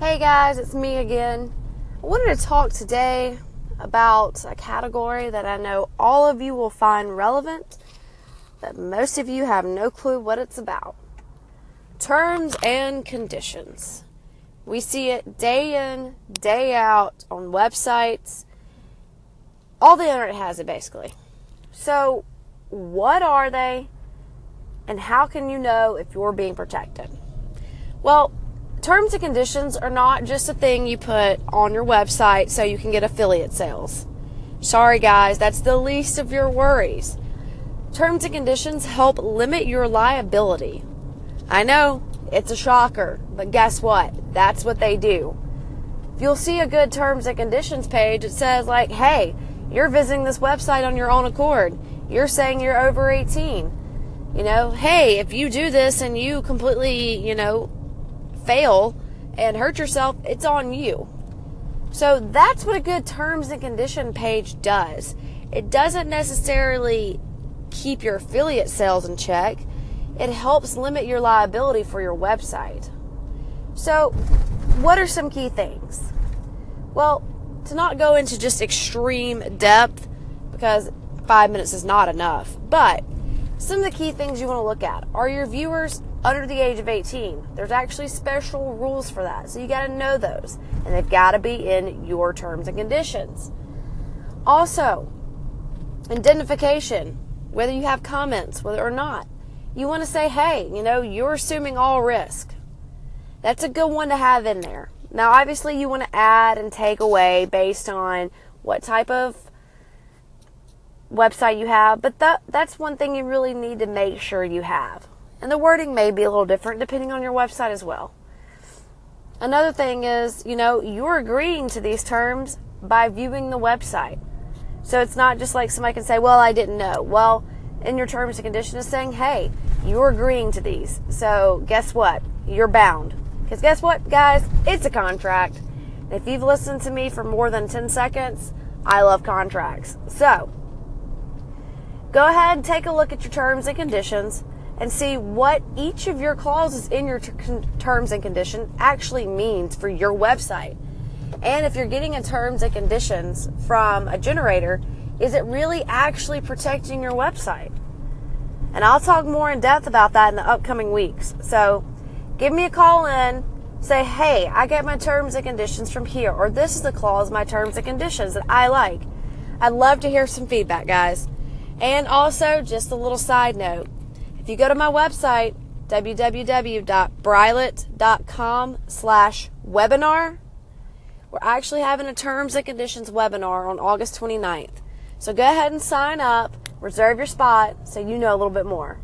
Hey guys, it's me again. I wanted to talk today about a category that I know all of you will find relevant, but most of you have no clue what it's about. Terms and conditions. We see it day in, day out on websites. All the internet has it basically. So, what are they and how can you know if you're being protected? Well, terms and conditions are not just a thing you put on your website so you can get affiliate sales. Sorry, guys, that's the least of your worries. Terms and conditions help limit your liability. I know it's a shocker, but guess what? That's what they do. If you'll see a good terms and conditions page, it says, like, hey, you're visiting this website on your own accord. You're saying you're over 18. You know, hey, if you do this and you completely, you know, fail and hurt yourself, it's on you. So that's what a good terms and condition page does. It doesn't necessarily keep your affiliate sales in check. It helps limit your liability for your website. So, what are some key things? Well, to not go into just extreme depth because 5 minutes is not enough, but some of the key things you want to look at are your viewers under the age of 18. There's actually special rules for that. So you got to know those. And they've got to be in your terms and conditions. Also, indemnification, whether you have comments, whether or not. You want to say, hey, you know, you're assuming all risk. That's a good one to have in there. Now, obviously, you want to add and take away based on what type of website you have, but that, that's one thing you really need to make sure you have. And the wording may be a little different depending on your website as well. Another thing is, you know, you're agreeing to these terms by viewing the website. So it's not just like somebody can say, well, I didn't know. Well, in your terms and conditions saying, hey, you're agreeing to these. So guess what? You're bound. Because guess what, guys? It's a contract. if you've listened to me for more than 10 seconds, I love contracts. So go ahead and take a look at your terms and conditions and see what each of your clauses in your terms and conditions actually means for your website. And if you're getting a terms and conditions from a generator, is it really actually protecting your website? And I'll talk more in depth about that in the upcoming weeks. So give me a call in, say, hey, I get my terms and conditions from here, or this is the clause, my terms and conditions that I like. I'd love to hear some feedback, guys. And also, just a little side note you go to my website, www.brylet.com slash webinar, we're actually having a terms and conditions webinar on August 29th. So go ahead and sign up, reserve your spot so you know a little bit more.